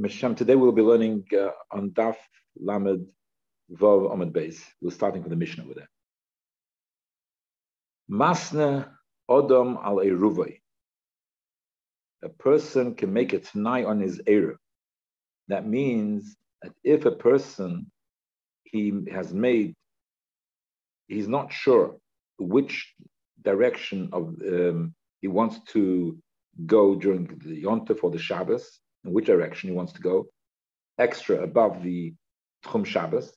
Today we'll be learning uh, on Daf Lamed Vav Amud Beis. We're starting from the Mishnah over there. Masna Odom al Eruvay. A person can make a tonight on his Eruv. That means that if a person he has made, he's not sure which direction of um, he wants to go during the Yontif or the Shabbos, in which direction he wants to go, extra above the Tchum Shabbos.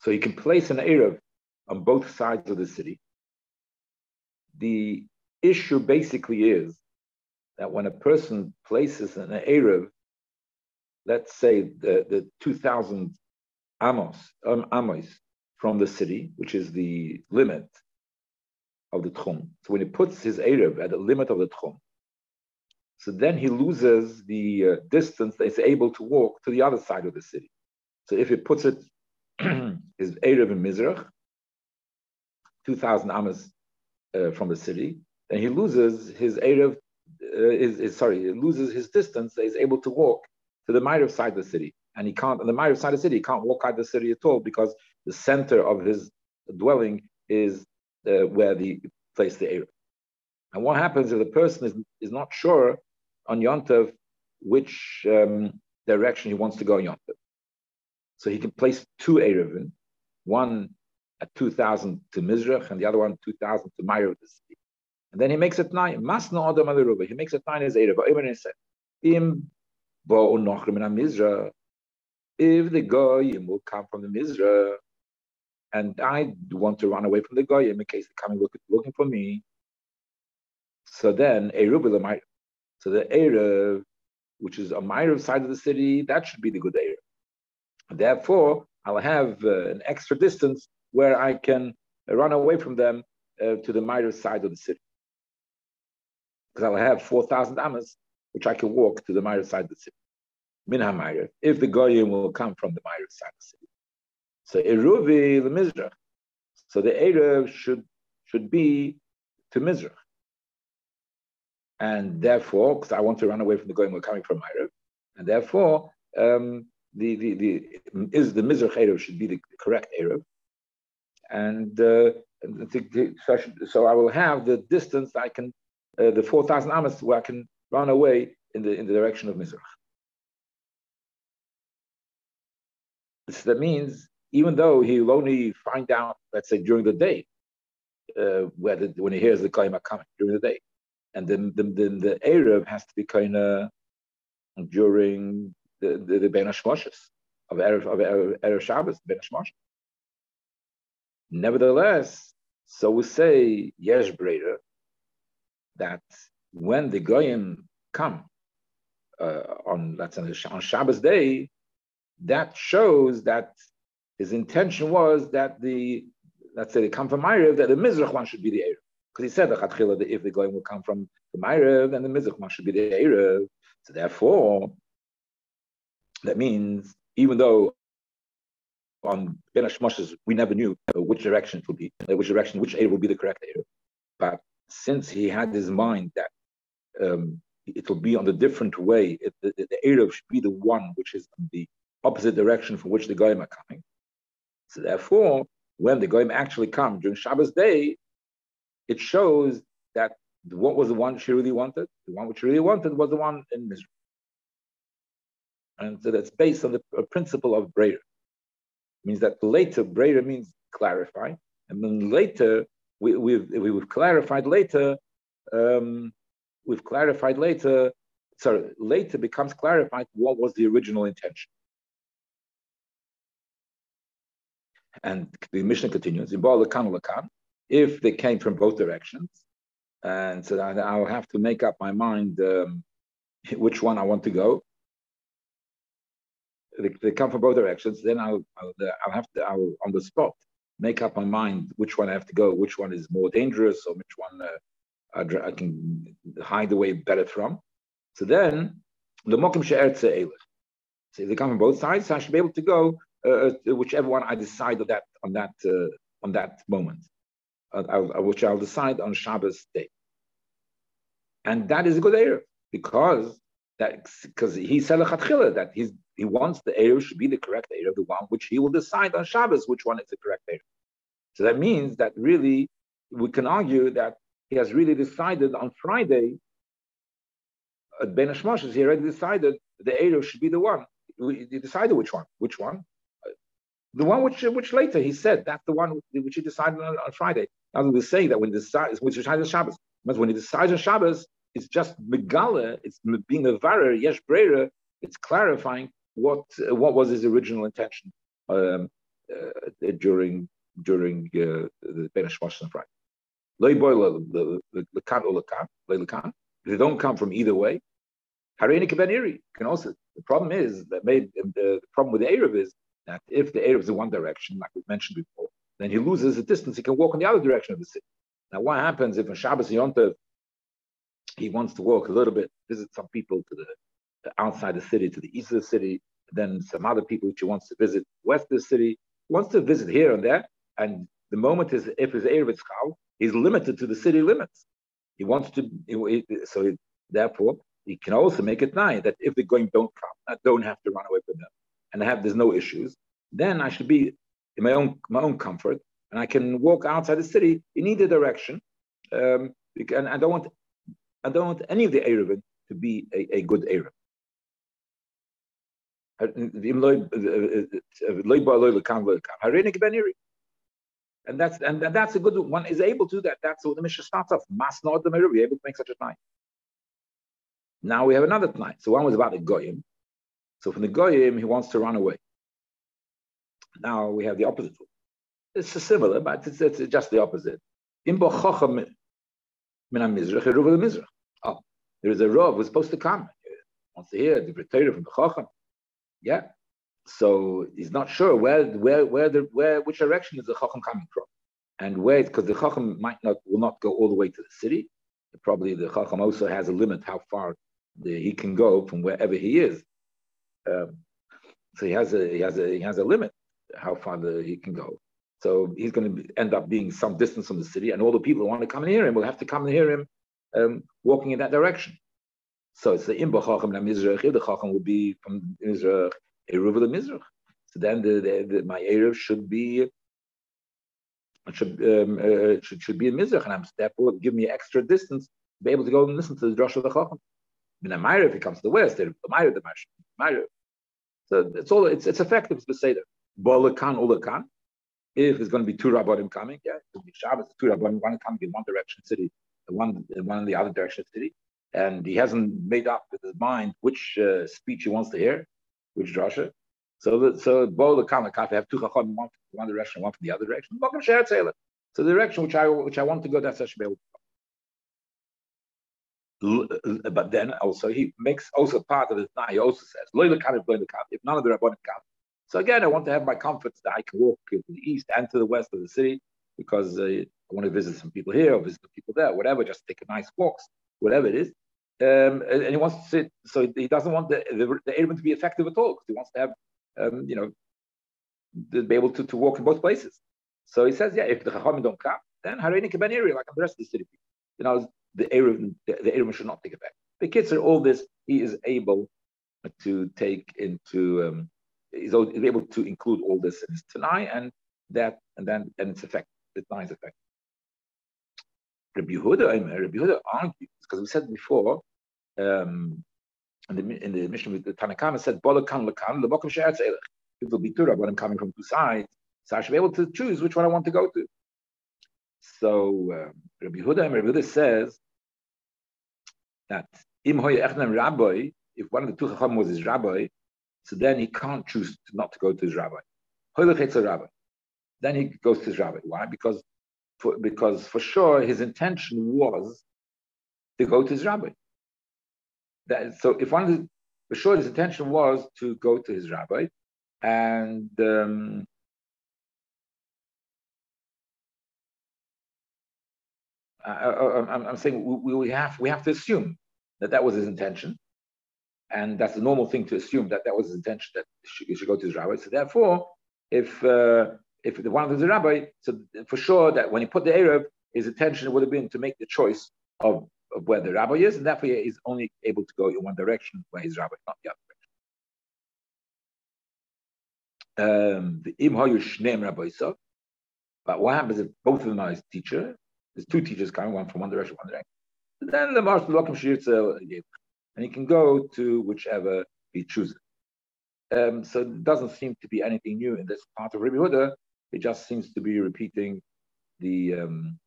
So he can place an Erev on both sides of the city. The issue basically is that when a person places an Erev, let's say the, the 2,000 amos, um, amos from the city, which is the limit of the Tchum. So when he puts his Erev at the limit of the Tchum, so then he loses the uh, distance that he's able to walk to the other side of the city. So if he puts it, his Erev in Mizrach, 2,000 amas uh, from the city, then he loses his Erev, uh, is, is, sorry, he loses his distance that he's able to walk to the Ma'ariv side of the city. And he can't, on the Ma'ariv side of the city, he can't walk out of the city at all because the center of his dwelling is uh, where the place the Erev. And what happens if the person is, is not sure on Yontov which um, direction he wants to go on Yontov. So he can place two Erevin, one at 2,000 to Mizrach and the other one 2,000 to Ma'ariv the city. And then he makes it nine. Masna Adam Aliruba. He makes it nine as Erev. He said. If the goyim will come from the Mizrach, and I want to run away from the goyim in case they're coming looking, looking for me, so then Eruba might so the Erev, which is a Ma'ariv side of the city, that should be the good Erev. Therefore, I'll have uh, an extra distance where I can run away from them uh, to the Ma'ariv side of the city. Because I'll have 4,000 amas, which I can walk to the Ma'ariv side of the city. Min HaMa'ariv, if the Goyim will come from the Ma'ariv side of the city. So Eruvi, the Mizrach. So the Erev should, should be to Mizrach and therefore, because I want to run away from the goyim, we're coming from Erev, and therefore, um, the, the, the is the Mizrach Erev should be the correct Erev, and, uh, so, I should, so, I will have the distance I can, uh, the 4,000 amas where I can run away in the in the direction of Mizrach. So that means even though he'll only find out, let's say, during the day, uh, when he hears the Kaima coming during the day, and then the, the, the Erev has to be kind of during the the, the Ben of Erev of Erev, Shabbos Ben. Nevertheless, so we say Yesh Breder that when the Goyim come uh, on let's say on Shabbos day, that shows that his intention was that the let's say they come from Erev, that the Mizrach one should be the Erev. Because he said the that if the goyim will come from the Ma'ariv, then the Mizrach should be the Erev. So therefore, that means even though on Ben we never knew which direction it would be, which direction, which Erev would be the correct Erev. But since he had his mind that um, it will be on the different way, it, the, the Erev should be the one which is the opposite direction from which the Goyim are coming. So therefore, when the Goyim actually come during Shabbos day, it shows that what was the one she really wanted? The one which she really wanted was the one in Mizrach. And so that's based on the principle of Brera. means that later, Brera means clarify. And then later, we, we've, we've clarified later, um, we've clarified later, sorry, later becomes clarified what was the original intention. And the Mishnah continues, in Baal Lakan Lakan, if they came from both directions. And so I'll have to make up my mind um, which one I want to go. They, they, come from both directions. Then I'll, I'll, I'll have to, I'll on the spot make up my mind which one I have to go, which one is more dangerous, or which one uh, I, I, can hide away better from. So then, the mokim she'er So if they come from both sides, so I should be able to go uh, uh whichever one I decide on that on that uh, on that moment Uh, which I'll decide on Shabbos day. And that is a good error because that because he said that he's he wants the Erev should be the correct Erev, the one which he will decide on Shabbos which one is the correct Erev. So that means that really we can argue that he has really decided on Friday at Ben Hashmoshes, he already decided the Erev should be the one. He decided which one. Which one? Uh, the one which which later he said that's the one which he decided on, on Friday. Now we say that when he decides which decided Shabbos, when he decides on Shabbos, it's just megala. It's being a varer yesh breira. It's clarifying what uh, what was his original intention um, uh, during during uh, the Ben on Friday. They don't come from either way. Harenik ben Iri can also. The problem is that made the problem with the Arab is that if the Arab is in one direction, like we mentioned before, then he loses the distance. He can walk in the other direction of the city. Now, what happens if on Shabbos Yontav he wants to walk a little bit, visit some people to the outside the city, to the east of the city, then some other people which he wants to visit west of the city, he wants to visit here and there, and the moment is if his Erev is he's limited to the city limits. He wants to, so he, therefore he can also make it nine that if the goyim don't come, I don't have to run away from them, and I have there's no issues. Then I should be in my own my own comfort, and I can walk outside the city in either direction. Um, and I don't want I don't want any of the Arabin to be a, a good Arab. And that's and that's a good one is able to do that. That's what the Mishnah starts off. Mas not the be able to make such a night. Now we have another night. So one was about the goyim. So from the goyim, he wants to run away. Now we have the opposite. It's similar, but it's, it's just the opposite. Oh, there is a Rav who's supposed to come. He wants to hear the Torah from the Chacham. Yeah. So he's not sure where, where, where, the, where, which direction is the Chacham coming from, and where, because the Chacham might not, will not go all the way to the city. Probably the Chacham also has a limit how far the, he can go from wherever he is. Um, so he has a he has a he has a limit how far the, he can go. So he's going to end up being some distance from the city, and all the people who want to come and hear him will have to come and hear him um, walking in that direction. So it's the Imba Chacham Mizrach. The Chacham will be from Mizrach, Eruv the Mizrach. So then the, the, the, my Eruv should be should, um, uh, should should be in Mizrach, and I'm therefore give me extra distance to be able to go and listen to the Drosh of the Chacham. Amayra, if he comes to the west, the Amayra, the Amayra. So it's all it's it's effective to say that. Bolakan Ulakan. If it's going to be two rabbanim coming, yeah, it could be Shabbos, two rabbanim, one coming in one direction city, one one in the other direction city, and he hasn't made up with his mind which uh, speech he wants to hear, which drasha. So the, so the kamakaf have two chacham, one from one direction, one from the other direction. So the direction which I which I want to go, that's able to But then also he makes also part of his He also says, if none of the rabbanim come. So again, I want to have my comfort that I can walk to the east and to the west of the city because uh, I want to visit some people here or visit people there, whatever, just take a nice walks, whatever it is. Um, and, he wants to sit, so he doesn't want the, the, the airman to be effective at all because he wants to have, um, you know, to be able to, to walk in both places. So he says, yeah, if the Chachamim don't come, then Hareini Kaban area, like the rest of the city. You know, the Arab, the, the should not take effect. The kids are all this, he is able to take into, um, he's able to include all this in his Tanai and that, and then, and it's effect, the Tanai's effect. Rabbi Yehuda, Rabbi Yehuda argues because we said before um, in the in the Mishnah with the Tanakama said Bolakan Lakan Lemokum She'etz Elech. It will be Torah, but I'm coming from two sides, so I should be able to choose which one I want to go to. So um, Rabbi Yehuda, Rabbi Yehuda says that Rabbi, if one of the two Chacham was his rabbi, so then he can't choose not to go to his rabbi. Rabbi. Then he goes to his rabbi. Why? Because for, because for sure his intention was to go to his rabbi. That, so if one, for sure his intention was to go to his rabbi, and um, I, am saying we, we, have we have to assume that that was his intention, and that's the normal thing to assume that that was his intention that he should, go to his rabbi. So therefore, if uh, if the one of the rabbi, so for sure that when he put the Arab, his intention would have been to make the choice of of where the rabbi is, and therefore he is only able to go in one direction where his rabbi, not the other. Um, the im shneim rabbi but what happens if both of them are his teacher? There's two teachers coming, one from one direction, one direction. Then the master Lokim Shirtza and he can go to whichever he chooses. Um, so it doesn't seem to be anything new in this part of Rabbi Huda. It just seems to be repeating the um,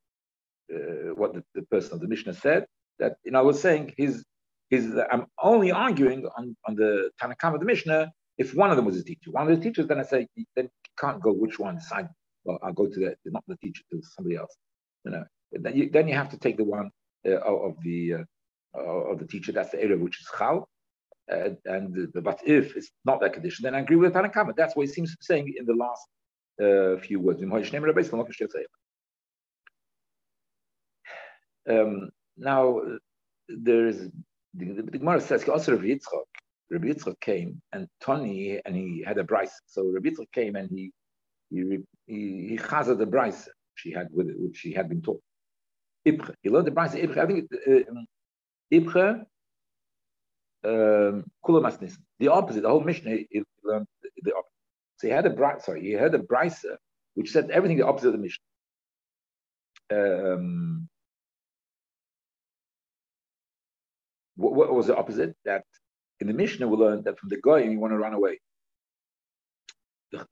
uh, what the, the, person of the Mishnah said. That you know, I was saying his his. I'm only arguing on, on the Tanakam of the Mishnah. If one of them was a teacher, one of the teachers, then I say then can't go which one side. Well, I'll go to the not the teacher to somebody else. You know, then you, then you have to take the one uh, of the uh, of the teacher. That's the area which is chal. Uh, and but if it's not that condition, then I agree with Tanakama. That's what he seems to be saying in the last uh, few words. Um, now, there is the, the, the Gemara says also Rabbi Yitzchak. Rabbi came and Tony and he had a bryce. So Rabbi Yitzchak came and he he he, he chazed the bryce she had with it, which she had been taught. He learned the bryce. Ibche. I think uh, Ibche. Um, the opposite. The whole Mishnah learned the, the opposite. So he had a bryce. Sorry, he had a bryce which said everything the opposite of the Mishnah. Um, what, what, was the opposite? That in the Mishnah we learned that from the Goyim you want to run away,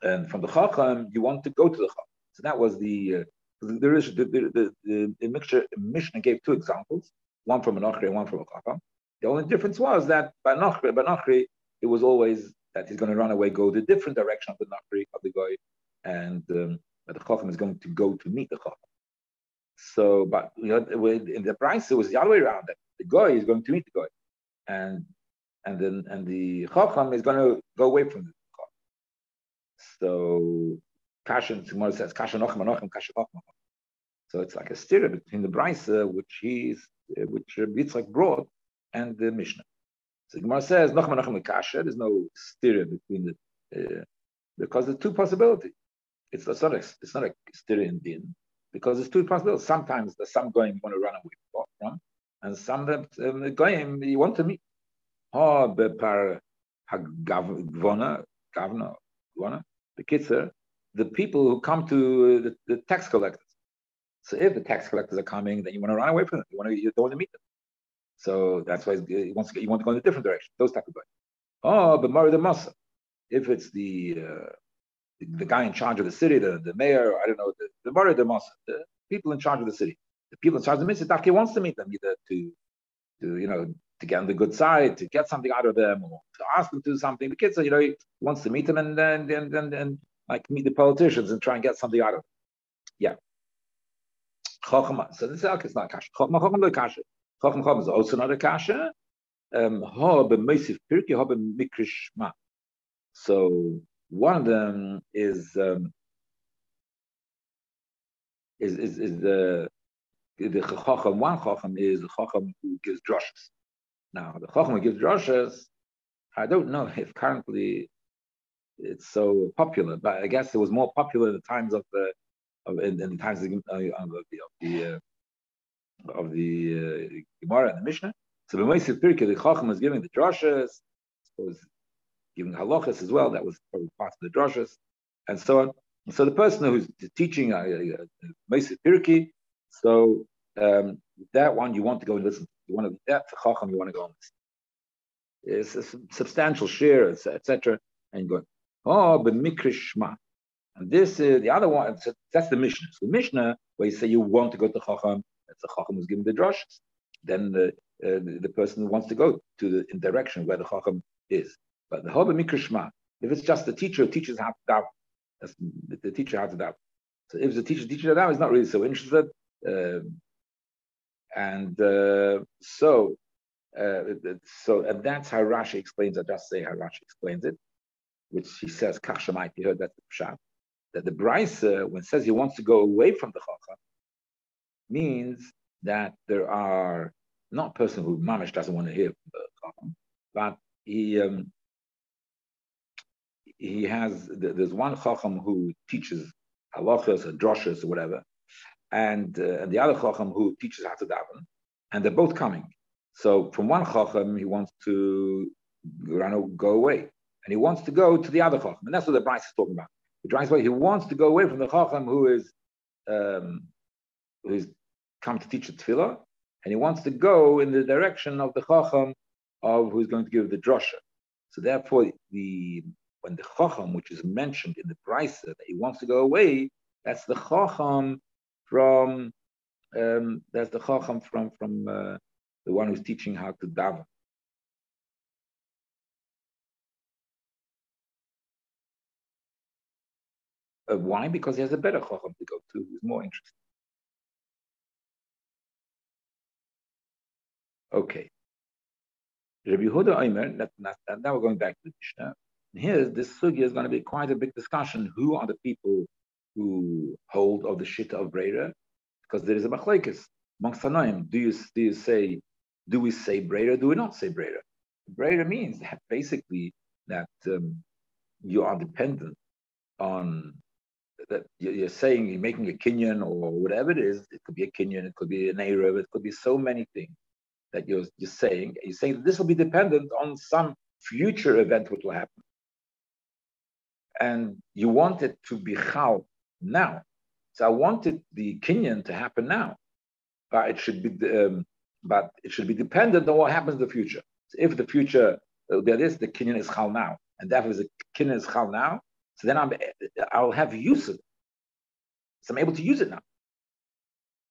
and from the Chacham you want to go to the Chacham. So that was the uh, there is the the, the, the mixture. Mishnah gave two examples, one from an and one from a Chacham. The only difference was that by Nachri, by Nachri, it was always that he's going to run away, go the different direction of the Nachri of the Goy, and um, the Chacham is going to go to meet the Chacham. So, but you know, in the price, it was the other way around. That the Goy is going to meet the Goy, and and then and the Chacham is going to go away from the Chacham. So, Kashan tomorrow says Kashan Nochem Nochem Kashan Nochem. So it's like a steer between the Brisa, which he's which Yitzchak brought, and the Mishnah. So the Gemara says Nochem Kasha. There's no steer between the uh, because there's two possibilities. It's, it's not a, it's not a stereo in din because there's two possibilities. Sometimes there's some goyim you want to run away from, and some that um, goyim you want to meet. Oh, bepar governor, governor, the kitzer, the people who come to the, the, tax collectors. So if the tax collectors are coming, then you want to run away from them. You want to you don't want to meet them. So that's why you want to you want to go in a different direction. Those type of guys. Oh, but Mari the Masa. If it's the uh, the, guy in charge of the city, the, the mayor, I don't know, the, the Mara the the people in charge of the city, the people in charge of the city, Daki wants to meet them either to, to, you know, to get on the good side, to get something out of them, or to ask them to do something. The kids, you know, he wants to meet them and then, and, and, and, like meet the politicians and try and get something out of them. Yeah. So this is not kasha. Chachma chachma lo kasha. Chachma chachma is also not a kasha. Um, ha b'meisif pirki ha b'mikrishma. So one of them is um, is, is, is the the chacham. One chacham is the chacham who gives drushes. Now the chacham who gives drushes, I don't know if currently it's so popular, but I guess it was more popular in the times of the in, in the times of the of the of the, uh, of the uh, Gemara and the Mishnah. So the Moisif Pirkei, the chacham is giving the drushes. was giving halachas as well. That was probably part of the drushes, and so on. So the person who's teaching uh, uh, Mesa Pirki, so um, that one you want to go and listen. You want to that chacham you want to go and listen. It's a substantial share, etc. And you go, oh, but mikrishma. And this is the other one. That's the Mishnah. So the Mishnah, where you say you want to go to Chacham, that's the Chacham who's giving the drushes. Then the, uh, the, the person wants to go to the in direction where the Chacham is. But the Hoba Mikrishma, if it's just the teacher who teaches how to daven, that's the, the teacher how to daven. So if the teacher teaches how to he's not really so interested. Um, and uh, so, uh, so and that's how Rashi explains. I just say how Rashi explains it, which he says Kachshamait. You heard that the pshat that the Brisa, when says he wants to go away from the Chacham, means that there are not person who mamish doesn't want to hear from the Chacham, but he um, he has there's one chacham who teaches halachas or droshes or whatever, and uh, and the other chacham who teaches how to daven, and they're both coming. So from one chacham, he wants to go away, and he wants to go to the other chacham, and that's what the Bryce is talking about. The Bryce he wants to go away from the chacham who is um, who's come to teach a tefillah, and he wants to go in the direction of the chacham of who's going to give the drasha. So therefore, the when the chacham, which is mentioned in the Bryce that he wants to go away, that's the chacham from um, that's the chacham from from uh, the one who's teaching how to daven. Uh, why? Because he has a better chacham to go to, who's more interested. Okay. Rabbi Huda Omer, now we're going back to the Mishnah. Here, this sugi is going to be quite a big discussion. Who are the people who hold of the shita of Brera? Because there is a machlekes amongst Tanoim. Do you, do you say, do we say Brera? Do we not say Brera? Brera means that basically that um, you are dependent on that you're saying you're making a kinyan or whatever it is. It could be a kinyan, it could be an Arab, it could be so many things that you're, you're saying. You're saying this will be dependent on some future event which will happen. And you want it to be chal now. So I wanted the kinyan to happen now, but it should be um, but it should be dependent on what happens in the future. So if the future will be this, the kinyan is chal now, and therefore the kinyan is chal now. So then I'm I'll have use of it. So I'm able to use it now.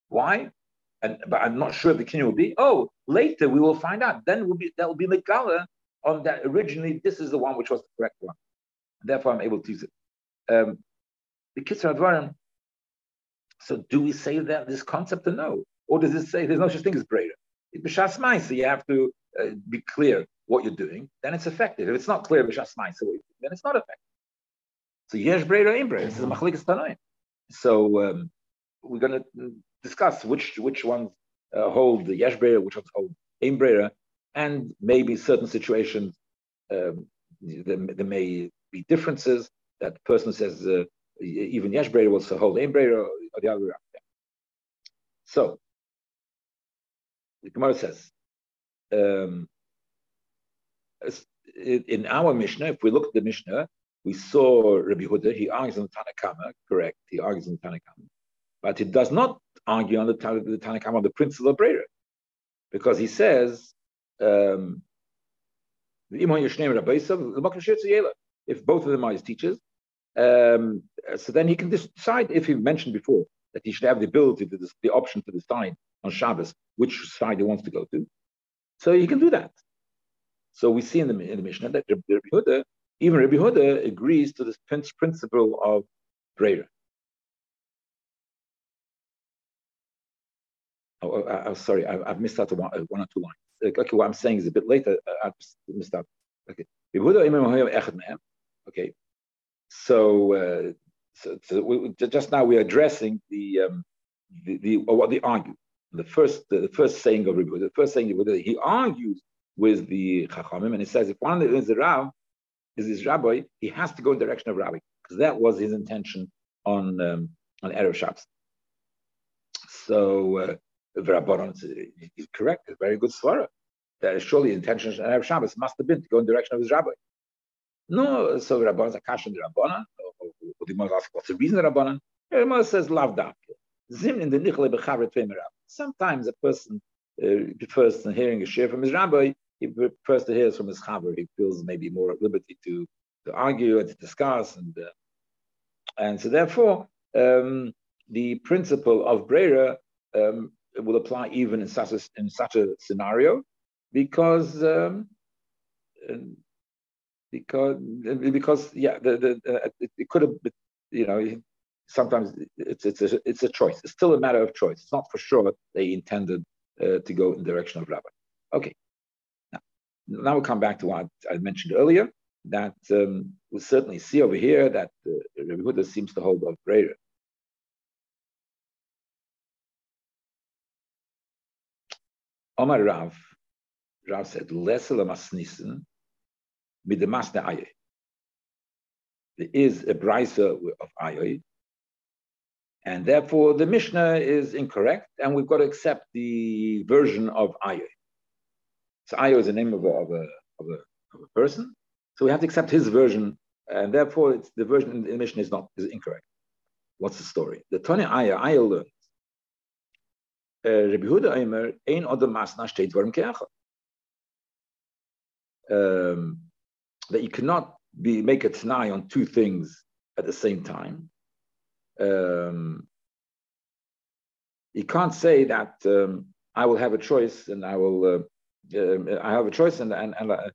Why? and but I'm not sure the kinyan will be. Oh, later we will find out. Then will be that will be megala on that. Originally, this is the one which was the correct one. Therefore, I'm able to use it. Um, the kitzur advarim. So, do we say that this concept or no, or does it say there's no such thing as breda? B'shas so you have to uh, be clear what you're doing. Then it's effective. If it's not clear b'shas so then it's not effective. So yesh breda in. This is a machlikas tanoim. So um, we're going to discuss which which ones uh, hold the yesh brera, which ones hold aim brera, and maybe certain situations um, there, there, may be differences that the person says uh, even yesh brera will hold aim brera or, or the other way around. So the Gemara says. Um, in our Mishnah, if we look at the Mishnah, we saw Rabbi Huda, he argues on the Tanakama, correct, he argues on the. But he does not argue on the, the Tanakhama on the principle of Brera, because he says, um, if both of them are his teachers, um, so then he can decide if he mentioned before that he should have the ability to the option to decide on Shabbos which side he wants to go to. So he can do that. So we see in the, in the Mishnah that Rabbi Huda, even Rabbi Huda agrees to this principle of Brera. Oh, oh, uh, oh sorry, I, have missed out one, uh, one, or two lines. Okay, what I'm saying is a bit later. Uh, I've missed out. Okay. Okay. So, uh, so, so we, just now we're addressing the um, the, the what they argue. The first the, the first saying of Rebbe, the first saying of he argues with the Chachamim, and he says if one is a Rav, is his rabbi, he has to go in the direction of Rabbi because that was his intention on um, on Erev Shabbos. So uh, Rabbanon is correct. It's very good svara. That is surely the intention of Erev Shabbos must have been to go in the direction of his rabbi. No, so Rabbanon is a kash in the Rabbanon. Or the Gemara asks, what's the reason Rabbanon? Gemara says, lav Zim in the Sometimes a person uh, prefers hearing a share from his rabbi. He prefers to hear from his chaver. He feels maybe more at liberty to, to argue and to discuss. And, uh, and so therefore, um, the principle of Brera um, will apply even in such a, in such a scenario because um, because because yeah the, the uh, it, it, could have you know sometimes it's it's a, it's a choice it's still a matter of choice it's not for sure they intended uh, to go in the direction of rabbi okay now we'll come back to what I mentioned earlier that um, we certainly see over here that uh, Rabbi Huda seems to hold of Brera Omar Rav, Rav said, Lesel Masnissen mit the Masne. There is a brisa of Aye, And therefore, the Mishnah is incorrect, and we've got to accept the version of Ayo. So Ayo is the name of a, of a, of a, of a person, so we have to accept his version, and therefore the version in the Mishnah is not is incorrect. What's the story? The Tony Aya, Aya learns. Uh, Rabbi Huda Eimer, ein odem masna steht warum um, that you cannot be make a t'nai on two things at the same time. Um, you can't say that um, I will have a choice and I will uh, uh, I have a choice and and and, uh,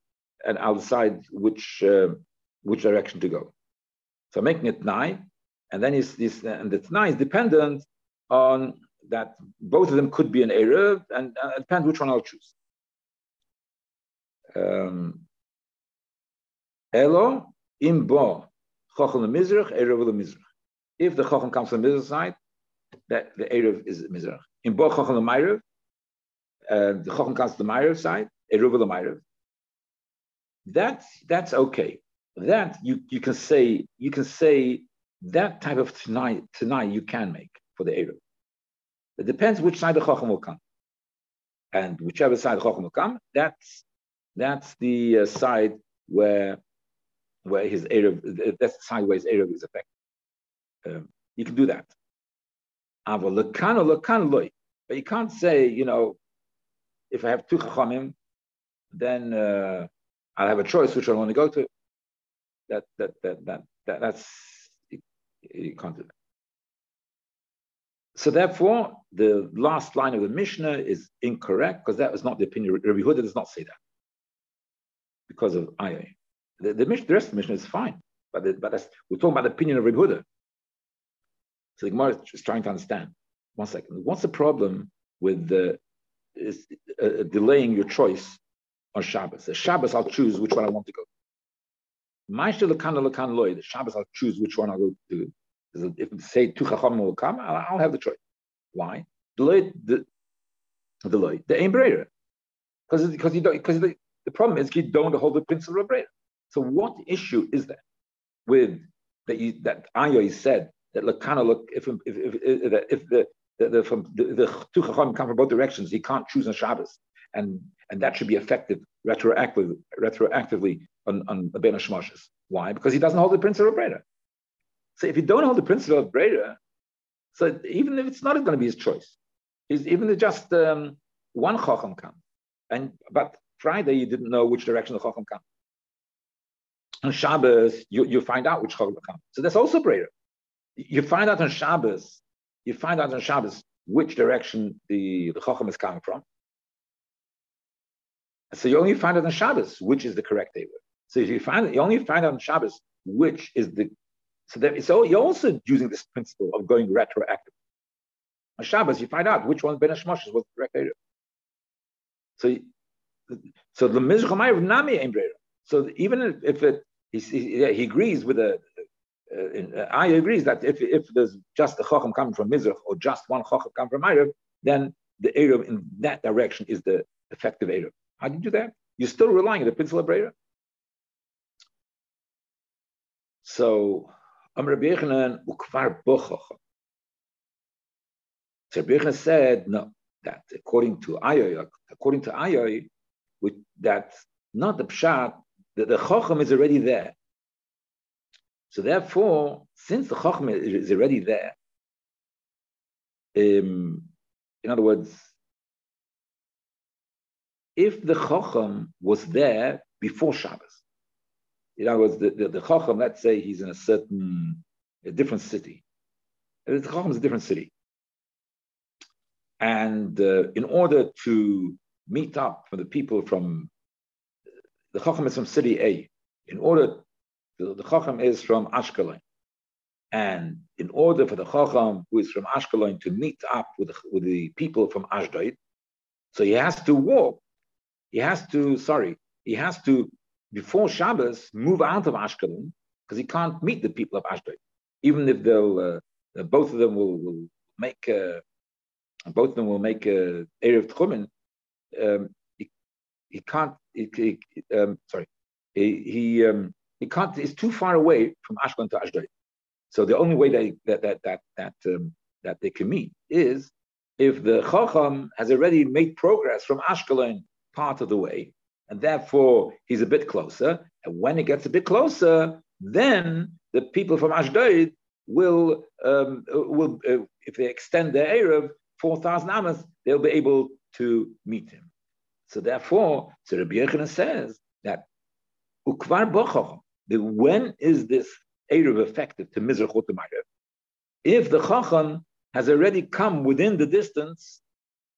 and I'll decide which uh, which direction to go. So making it nine, and then is this and the t'nai is dependent on that both of them could be an error, and uh, depends which one I'll choose. Um, Elo im bo chochem mizrach erev mizrach. If the chochem comes from the mizrach side, that the erev is mizrach. In bo chochem mayrev, uh, the chochem mayrev side, erev mayrev. That's that's okay. That you you can say you can say that type of tonight tonight you can make for the Eruv. It depends which side the chochem will come, and whichever side the chochem will come, that's that's the uh, side where where his Erev, that's the side where his Erev is affected. Um, you can do that. But you can't say, you know, if I have two chachamim, then uh, I'll have a choice which I want to go to. That that that that, that that's you, you can't do that. So therefore, the last line of the Mishnah is incorrect because that was not the opinion. Rabbi Huda does not say that because of ayah. The, the, the rest of the Mishnah is fine, but, the, but we're talking about the opinion of Reb Huda. So the Gemara is trying to understand. One second. What's the problem with the, is, uh, delaying your choice on Shabbos? The Shabbos, I'll choose which one I want to go. Ma'aseh lekan lekan loy. The Shabbos, I'll choose which one I'll go to. If say two chacham will come, I'll, have the choice. Why? Deloy the deloy the aim because because you don't because the, the problem is you don't hold the principle of Brera. So what issue is there with that you that Ayo said that Lakana look if if if, if, if the the, the, from the, the two chacham come from both directions, he can't choose on Shabbos, and and that should be effective retroactively retroactively on on Ben Hashmoshes. Why? Because he doesn't hold the principle of Breda. So if you don't hold the principle of Breda, so even if it's not going to be his choice, he's even if just um, one chacham come, and but Friday you didn't know which direction the chacham come on Shabbos, you, you find out which will come. So that's also prayer. You find out on Shabbos, you find out on Shabbos which direction the, the Chacham is coming from. So you only find out on Shabbos which is the correct Eber. So you find you only find out on Shabbos which is the so that so you're also using this principle of going retroactive. On Shabbos, you find out which one Ben Hashmoshes was the correct Eber. So so the Mizrach Nami Embrera. So even if it he, he agrees with the. Uh, uh, I agrees that if, if there's just a chacham coming from Mizrach or just one chacham coming from Erev, then the Erev in that direction is the effective Erev. How do you do that? You're still relying on the principle of Erev. So, Am Rabbi Yochanan ukvar bochacham. So Yochanan said no, that according to Ayoy, according to Ayoy, that not the pshat the, the Chacham is already there. So therefore, since the Chacham is already there, um, in other words, if the Chacham was there before Shabbos, in other words, the, the, the let's say he's in a certain, a different city. The Chacham is a different city. And uh, in order to meet up for the people from the Chacham is from city A. In order, the, the Chacham is from Ashkelon. And in order for the Chacham who is from Ashkelon to meet up with the, with the people from Ashdod, so he has to walk. He has to, sorry, he has to, before Shabbos, move out of Ashkelon because he can't meet the people of Ashdod. Even if they'll, uh, both of them will, will make, uh, both of them will make a Erev Tchumen, um, he can't. He, he um, sorry, he he, um, he can't. He's too far away from Ashkelon to Ashdod. So the only way they, that that that that um, that they can meet is if the Chacham has already made progress from Ashkelon part of the way, and therefore he's a bit closer. And when it gets a bit closer, then the people from Ashdod will um, will uh, if they extend their erev four thousand amas, they'll be able to meet him. So therefore, so Rabbi Yochanan says that ukvar bochacham. When is this erev effective to mizrachot If the chacham has already come within the distance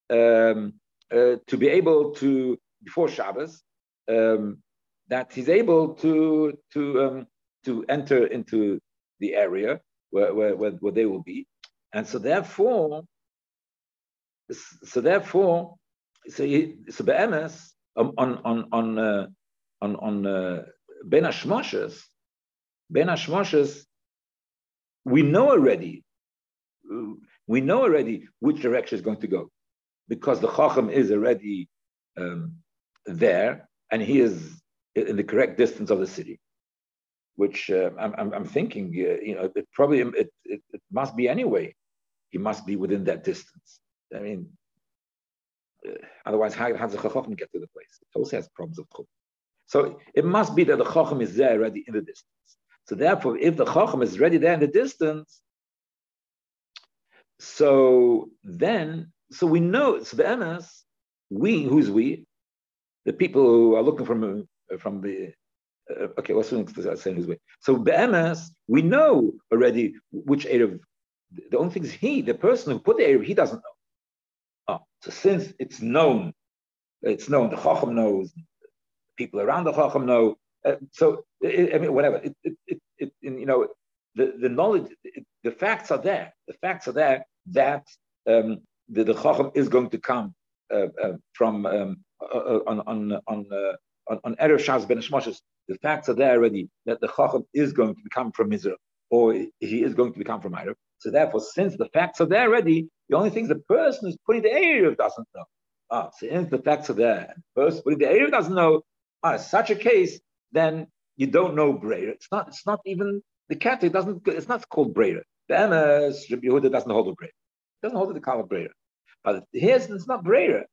um, uh, to be able to before Shabbos, um, that he's able to to um, to enter into the area where, where, where, where they will be, and so therefore, so therefore, so he, so be'emes um, on on on uh, on on uh, ben hashmoshes, ben hashmoshes, we know already, we know already which direction is going to go, because the chacham is already um, there, and he is in the correct distance of the city. Which uh, I'm, I'm, thinking, uh, you know, it probably it, it, it, must be anyway. He must be within that distance. I mean, uh, otherwise, how, how does the chacham get to the place? It also has problems of chum. So it must be that the chacham is there already in the distance. So therefore, if the chacham is already there in the distance, so then, so we know, so the MS, we, who's we? The people who are looking from, from the, uh, okay, what's the saying who's we? So MS, we know already which Erev, the only thing is he, the person who put the Erev, he doesn't know. Oh, so since it's known, it's known, the Chacham knows, people around the Chacham know, uh, so it, I mean, whatever. It, it, it, you know, the, the knowledge, the facts are there. The facts are there that um, the, the Chacham is going to come uh, uh, from um, uh, uh, on on on uh, on, Erev Shas ben Shmoshes. The facts are there already that the Chacham is going to become from Israel, or he is going to become from Erev. So therefore, since the facts are there already, the only thing the person who's putting the Erev doesn't know. Ah, since the facts are there, the person putting the Erev doesn't know. Ah, such a case, then you don't know Breira. It's not. It's not even the cat. It doesn't. It's not called Breira. The MS Rabbi Yehuda doesn't hold a Breira. Doesn't hold the Kala Breira. But here's it's not Breira.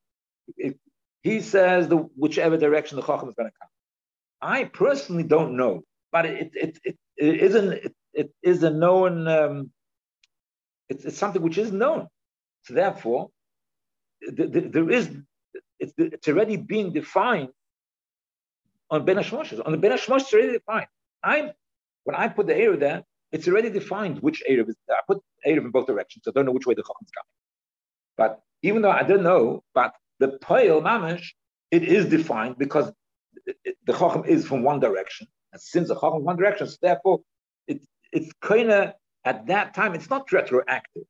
He says the whichever direction the Chacham is going to come. I personally don't know, but it it it, it isn't it, it is a known. Um, it's, it's something which is known. So therefore, the, the, there is it's, it's already being defined on Ben. On the Ben it's already defined. I'm when I put the area there, it's already defined which Erev is. there. I put Erev in both directions. So I don't know which way the Chacham is coming. But even though I don't know, but the Poel Mamash, it is defined because the Chacham is from one direction. And since the Chacham is one direction, so therefore it, it's kind of at that time, it's not retroactive.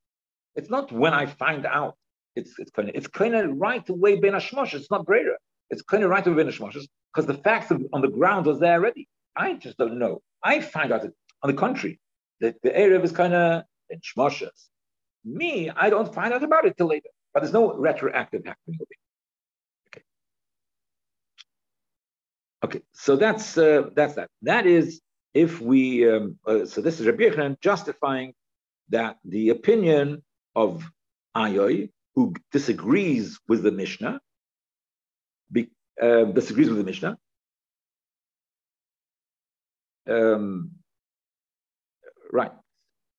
It's not when I find out. It's it's kind of it's kind of right away Ben Hashmosh. It's not Brera. It's kind of right to Ben Hashmosh because the facts on the ground was there already. I just don't know. I find out that on the contrary, that the Erev is kind of in Shmoshes. Me, I don't find out about it till later. But there's no retroactive happening. Okay. Okay, so that's uh, that's that. That is if we. Um, uh, so this is Rabbi Yochanan justifying that the opinion of Ayoy, who disagrees with the Mishnah, uh, disagrees with the Mishnah. Um, right.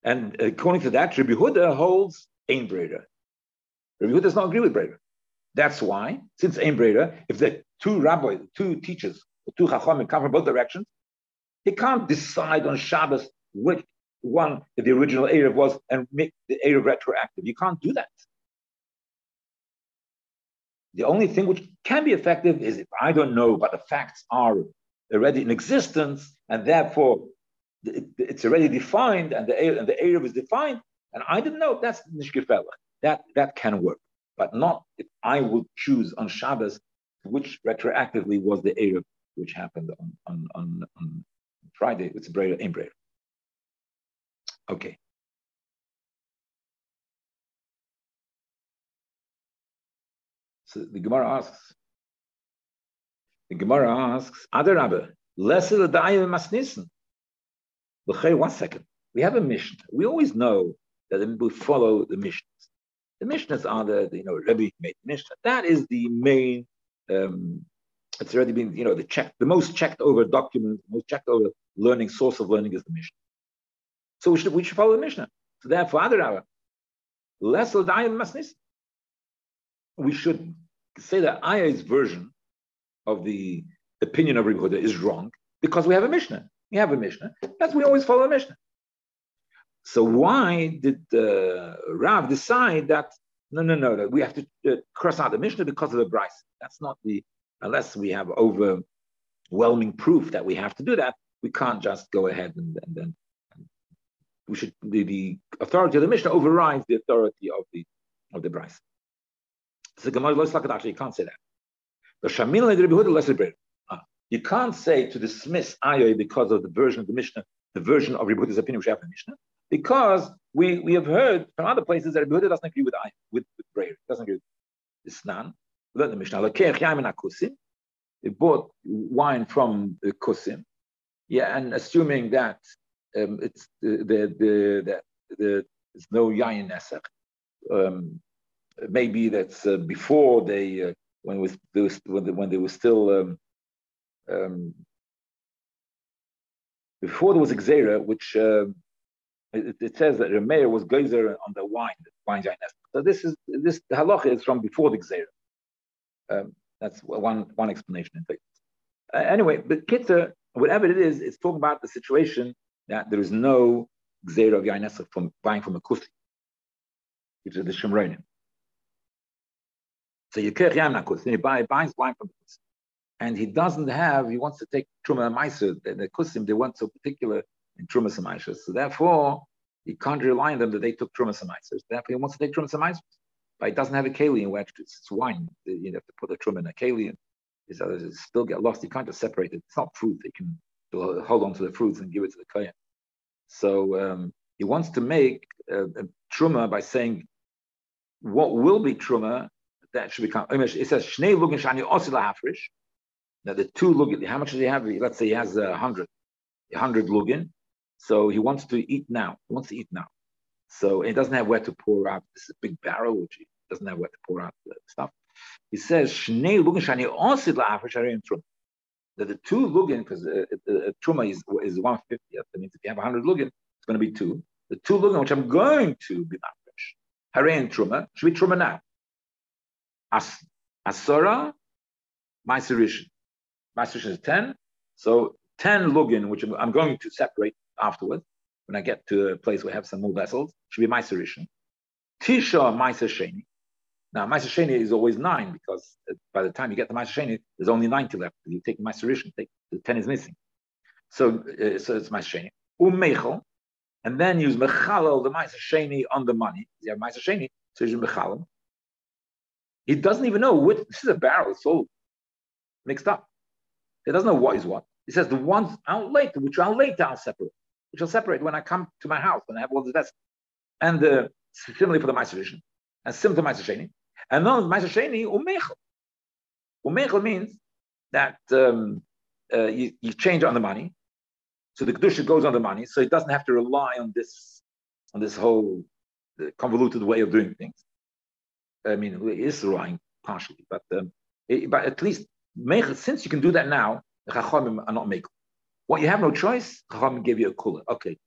And according to that, Rabbi Huda holds Ein Breda. Rabbi Huda does not agree with Breda. That's why, since Ein Breda, if the two rabbis, two teachers, two chachamim come from both directions, he can't decide on Shabbos which one the original Erev was and make the Erev retroactive. You can't do that. The only thing which can be effective is if I don't know, but the facts are already in existence, and therefore it, it's already defined, and the and the Erev is defined, and I didn't know. That's nishgefela. That that can work, but not if I would choose on Shabbos which retroactively was the Erev which happened on on on, on Friday. It's a Breder, in Breder. Okay. So the Gemara asks, the Gemara asks, Other Rabbi, lesser the Masnissen. One second. we have a Mishnah. We always know that we follow the Mishnahs. The Mishnahs are the, the you know, Rebbe made Mishnah. That is the main, um, it's already been, you know, the check, the most checked over document, most checked over learning, source of learning is the Mishnah. So we should, we should follow the Mishnah. So therefore, other hour, less masnis. We should say that Aya's version of the opinion of Huda is wrong because we have a Mishnah. We have a Mishnah. That's we always follow a Mishnah. So why did uh, Rav decide that no, no, no, no, we have to uh, cross out the Mishnah because of the Bryce? That's not the unless we have overwhelming proof that we have to do that. We can't just go ahead and then we should the, the, authority of the Mishnah overrides the authority of the of the Bryce. So you can't say that. The ah, You can't say to dismiss Ayoy because of the version of the Mishnah, the version of Rebbe opinion which have in Mishnah, because we, we have heard from other places that Rebbe doesn't agree with Ayoy, with, with Breir, doesn't agree with Isnan. We the Mishnah. They bought wine from the Kusim, yeah, and assuming that um, it's the the the, the, the there's no yayin nesach. Um, maybe that's uh, before they uh, when was, was when they, when they were still um, um, before there was Xera, which uh, it, it, says that Remeir was geyser on the wine, the wine giant. So this is this halacha is from before the Xera. Um, that's one one explanation in fact. Anyway, but Kitzur, whatever it is, it's talking about the situation that there is no Xera of Yain from buying from a Kusi, which is the Shomronim. So you can't he buy, buys wine from Kusi. And he doesn't have, he wants to take Truma and Meiser, the, the Kusim, they weren't so particular in Truma and So therefore, he can't rely on them that they took Truma and. Therefore, he wants to take Truma and. But he doesn't have a Kali in which it's, it's wine. You have to put a Truma in a Kali and his others uh, still get lost. You can't just separate it. It's not fruit. They can uh, hold on to the fruits and give it to the Kohen. So um, he wants to make a, a, truma by saying what will be truma that should become. It says shnei lugin shani osila hafrish. Now the two lugin, how much does he have? Let's say he has a hundred, a hundred lugin. So he wants to eat now. He wants to eat now. So he doesn't have where to pour out. This is a big barrel, which he doesn't have where to pour out the stuff. He says shnei lugin shani osila hafrish truma that the two lugin, because uh, uh, uh, truma is, is 150, that means if you have a 100 lugin, it's going to be two. The two lugin, which I'm going to be mafresh, hare and truma, should be truma now. As, asora, ma'aserishin. Ma'aserishin is 10. So 10 lugin, which I'm going to separate afterwards, when I get to a place where I have some more vessels, should be ma'aserishin. Tisha ma'aser sheni, now, Meiser Sheni is always nine because by the time you get the Meiser Sheni, there's only 90 left. You take Rishon, take the 10 is missing. So, uh, so it's Meiser Sheni. Um and then use Mechalel, the Meiser Sheni on the money. You have Meiser Sheni, so you use Mechalel. He doesn't even know which, this is a barrel, it's all mixed up. He doesn't know what is what. He says the ones out later, which I'll later I'll separate, which I'll separate when I come to my house and I have all the vessels. And uh, similarly for the Meiser Rishon and similar to Meiser Sheni. And then Meiser Sheni, Umechel. Umechel means that um, uh, you, you, change on the money. So the Kedusha goes on the money, so it doesn't have to rely on this on this whole uh, convoluted way of doing things. I mean, it is relying partially, but um, it, but at least since you can do that now, the Chachamim are not mechel. What you have no choice, Chachamim give you a cooler. Okay,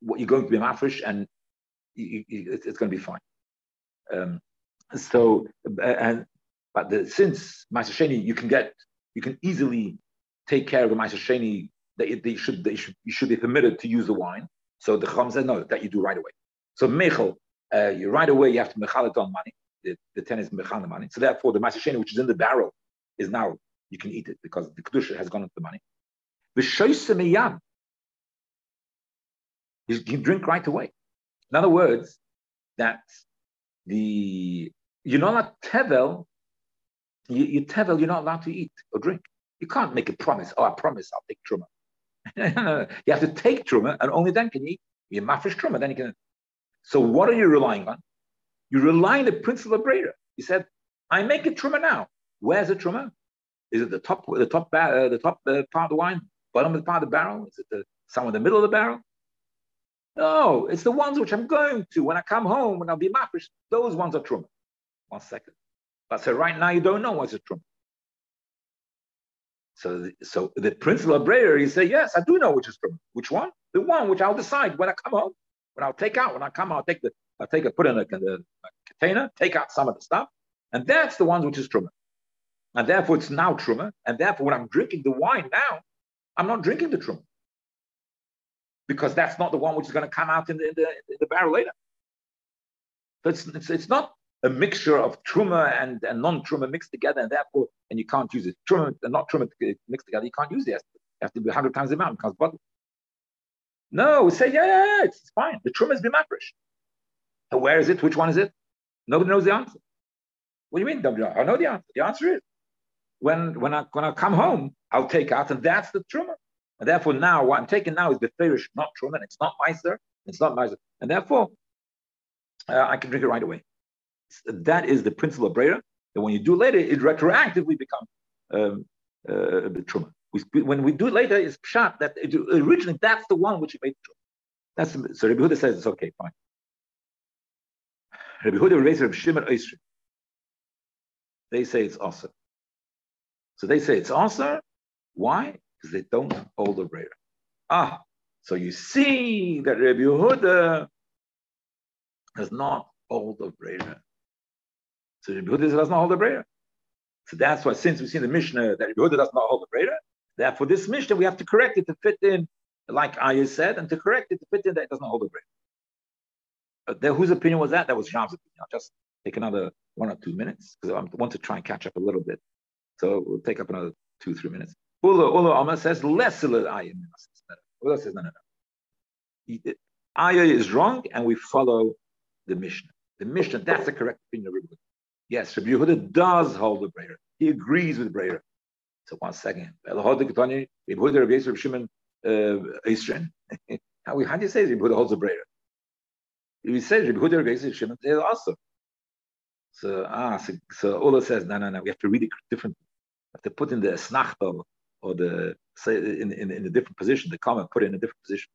what you're going to be mafresh, and you, you, it's going to be fine. Um, so, and but the, since Ma'aser you can get, you can easily take care of the Ma'aser that they should, they should, you should be permitted to use the wine. So the Chacham said no, that you do right away. So Mechel, uh, you right away you have to Mechal it on money. The, the ten is Mechal the money. So therefore, the Ma'aser which is in the barrel, is now you can eat it because the kedusha has gone into the money. The shoyse you can drink right away. In other words, that the you're not allowed tevel. You, you tevel, you're not allowed to eat or drink. You can't make a promise. Oh, I promise I'll take truma. you have to take truma, and only then can you eat. You mafresh truma, then you can. So what are you relying on? You're relying on the principle of Brera. He said, "I make a truma now. Where's the truma? Is it the top, the top, uh, the top uh, part of the wine, bottom of the part of the barrel? Is it the somewhere in the middle of the barrel? No, it's the ones which I'm going to when I come home, when I'll be mafish. Those ones are truma. One second. But so right now you don't know what's a truma. So, so the principle of Brera, you say, yes, I do know which is truma. Which one? The one which I'll decide when I come home, when I'll take out, when I come out, I'll take the, I'll take it, put in a, a, container, take out some of the stuff, and that's the one which is truma. And therefore it's now truma, and therefore when I'm drinking the wine now, I'm not drinking the truma because that's not the one which is going to come out in the, in the, in the barrel later. So it's, it's, it's, not a mixture of truma and, and non-truma mixed together, and therefore, and you can't use it. Truma and not truma mixed together, you can't use it. You have to be 100 times the amount because bottle. No, we say, yeah, yeah, yeah, it's, it's fine. The truma is bimafresh. So where is it? Which one is it? Nobody knows the answer. What do you mean? I know the answer. The answer is when when I when I come home, I'll take out, and that's the truma. And therefore, now what I'm taking now is the firish, not truma. and It's not meiser. It's not meiser. And therefore, uh, I can drink it right away. That is the principle of brera. That when you do later, it retroactively becomes um, uh, truma. We, when we do it later, it's shot that it, originally that's the one which made truma. That's so Rabbi Huda says it's okay, fine. Rabbi Huda Rabbi Shimon Oisri. They say it's awesome. So they say it's awesome. Why? Because they don't hold the brera. Ah, so you see that Rabbi Yehuda does not hold the brera. So Rabbi Yehuda does not hold the brera. So that's why, since we see the Mishnah that Rabbi Yehuda does not hold the brera, therefore this Mishnah we have to correct it to fit in, like Ayah said, and to correct it to fit in that it doesn't hold the brera. But there, whose opinion was that? That was Sham's opinion. I'll just take another one or two minutes because I want to try and catch up a little bit. So we'll take up another two, three minutes. Ula Ula Amma says less Ayah. Ula says no, no, no. Ayah is wrong, and we follow the Mishnah. The Mishnah, that's the correct opinion of Rabbi Yehuda. Yes, Rabbi Yehuda does hold the Brera. He agrees with Brera. So one second. How do you say Rabbi Yehuda holds the Brera? He says Rabbi Yehuda Rabbi Shimon also. So ah, so, so Ula says no, no, no. We have to read it differently. We have to put in the snachto or the say in, in, in a different position. The comment put it in a different position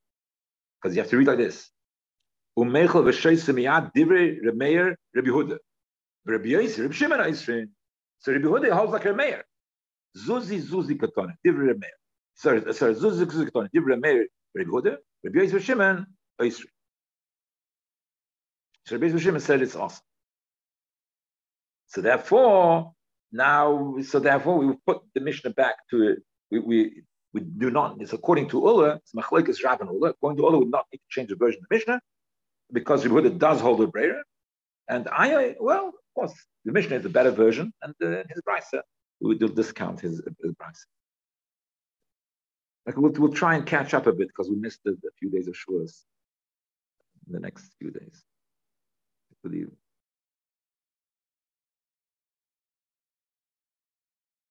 because you have to read like this. Umechel v'sheisem miyad divrei Remeir Rabbi Huda. Rabbi Yosef, Rabbi Shimon Eisrin. So Rabbi Huda holds like Remeir. Zuzi Zuzi Katone, divrei Remeir. Sorry, sorry, Zuzi Zuzi Katone, divrei Remeir Rabbi Huda. Rabbi Yosef Shimon Eisrin. So Rabbi Shimon said it's awesome. So therefore, now, so therefore, we put the Mishnah back to it. We, we, we do not, it's according to Ula, it's Machlekes Rav and Ula. According to Ula, we would not need to change the version of the Mishnah because Rabbi Huda does hold a Brera. And I, well, of course, the Mishnah is a better version, and uh, his Brisa, we will discount his, his. Like we'll, we'll try and catch up a bit because we missed a, a few days of Shavuos in the next few days. I believe.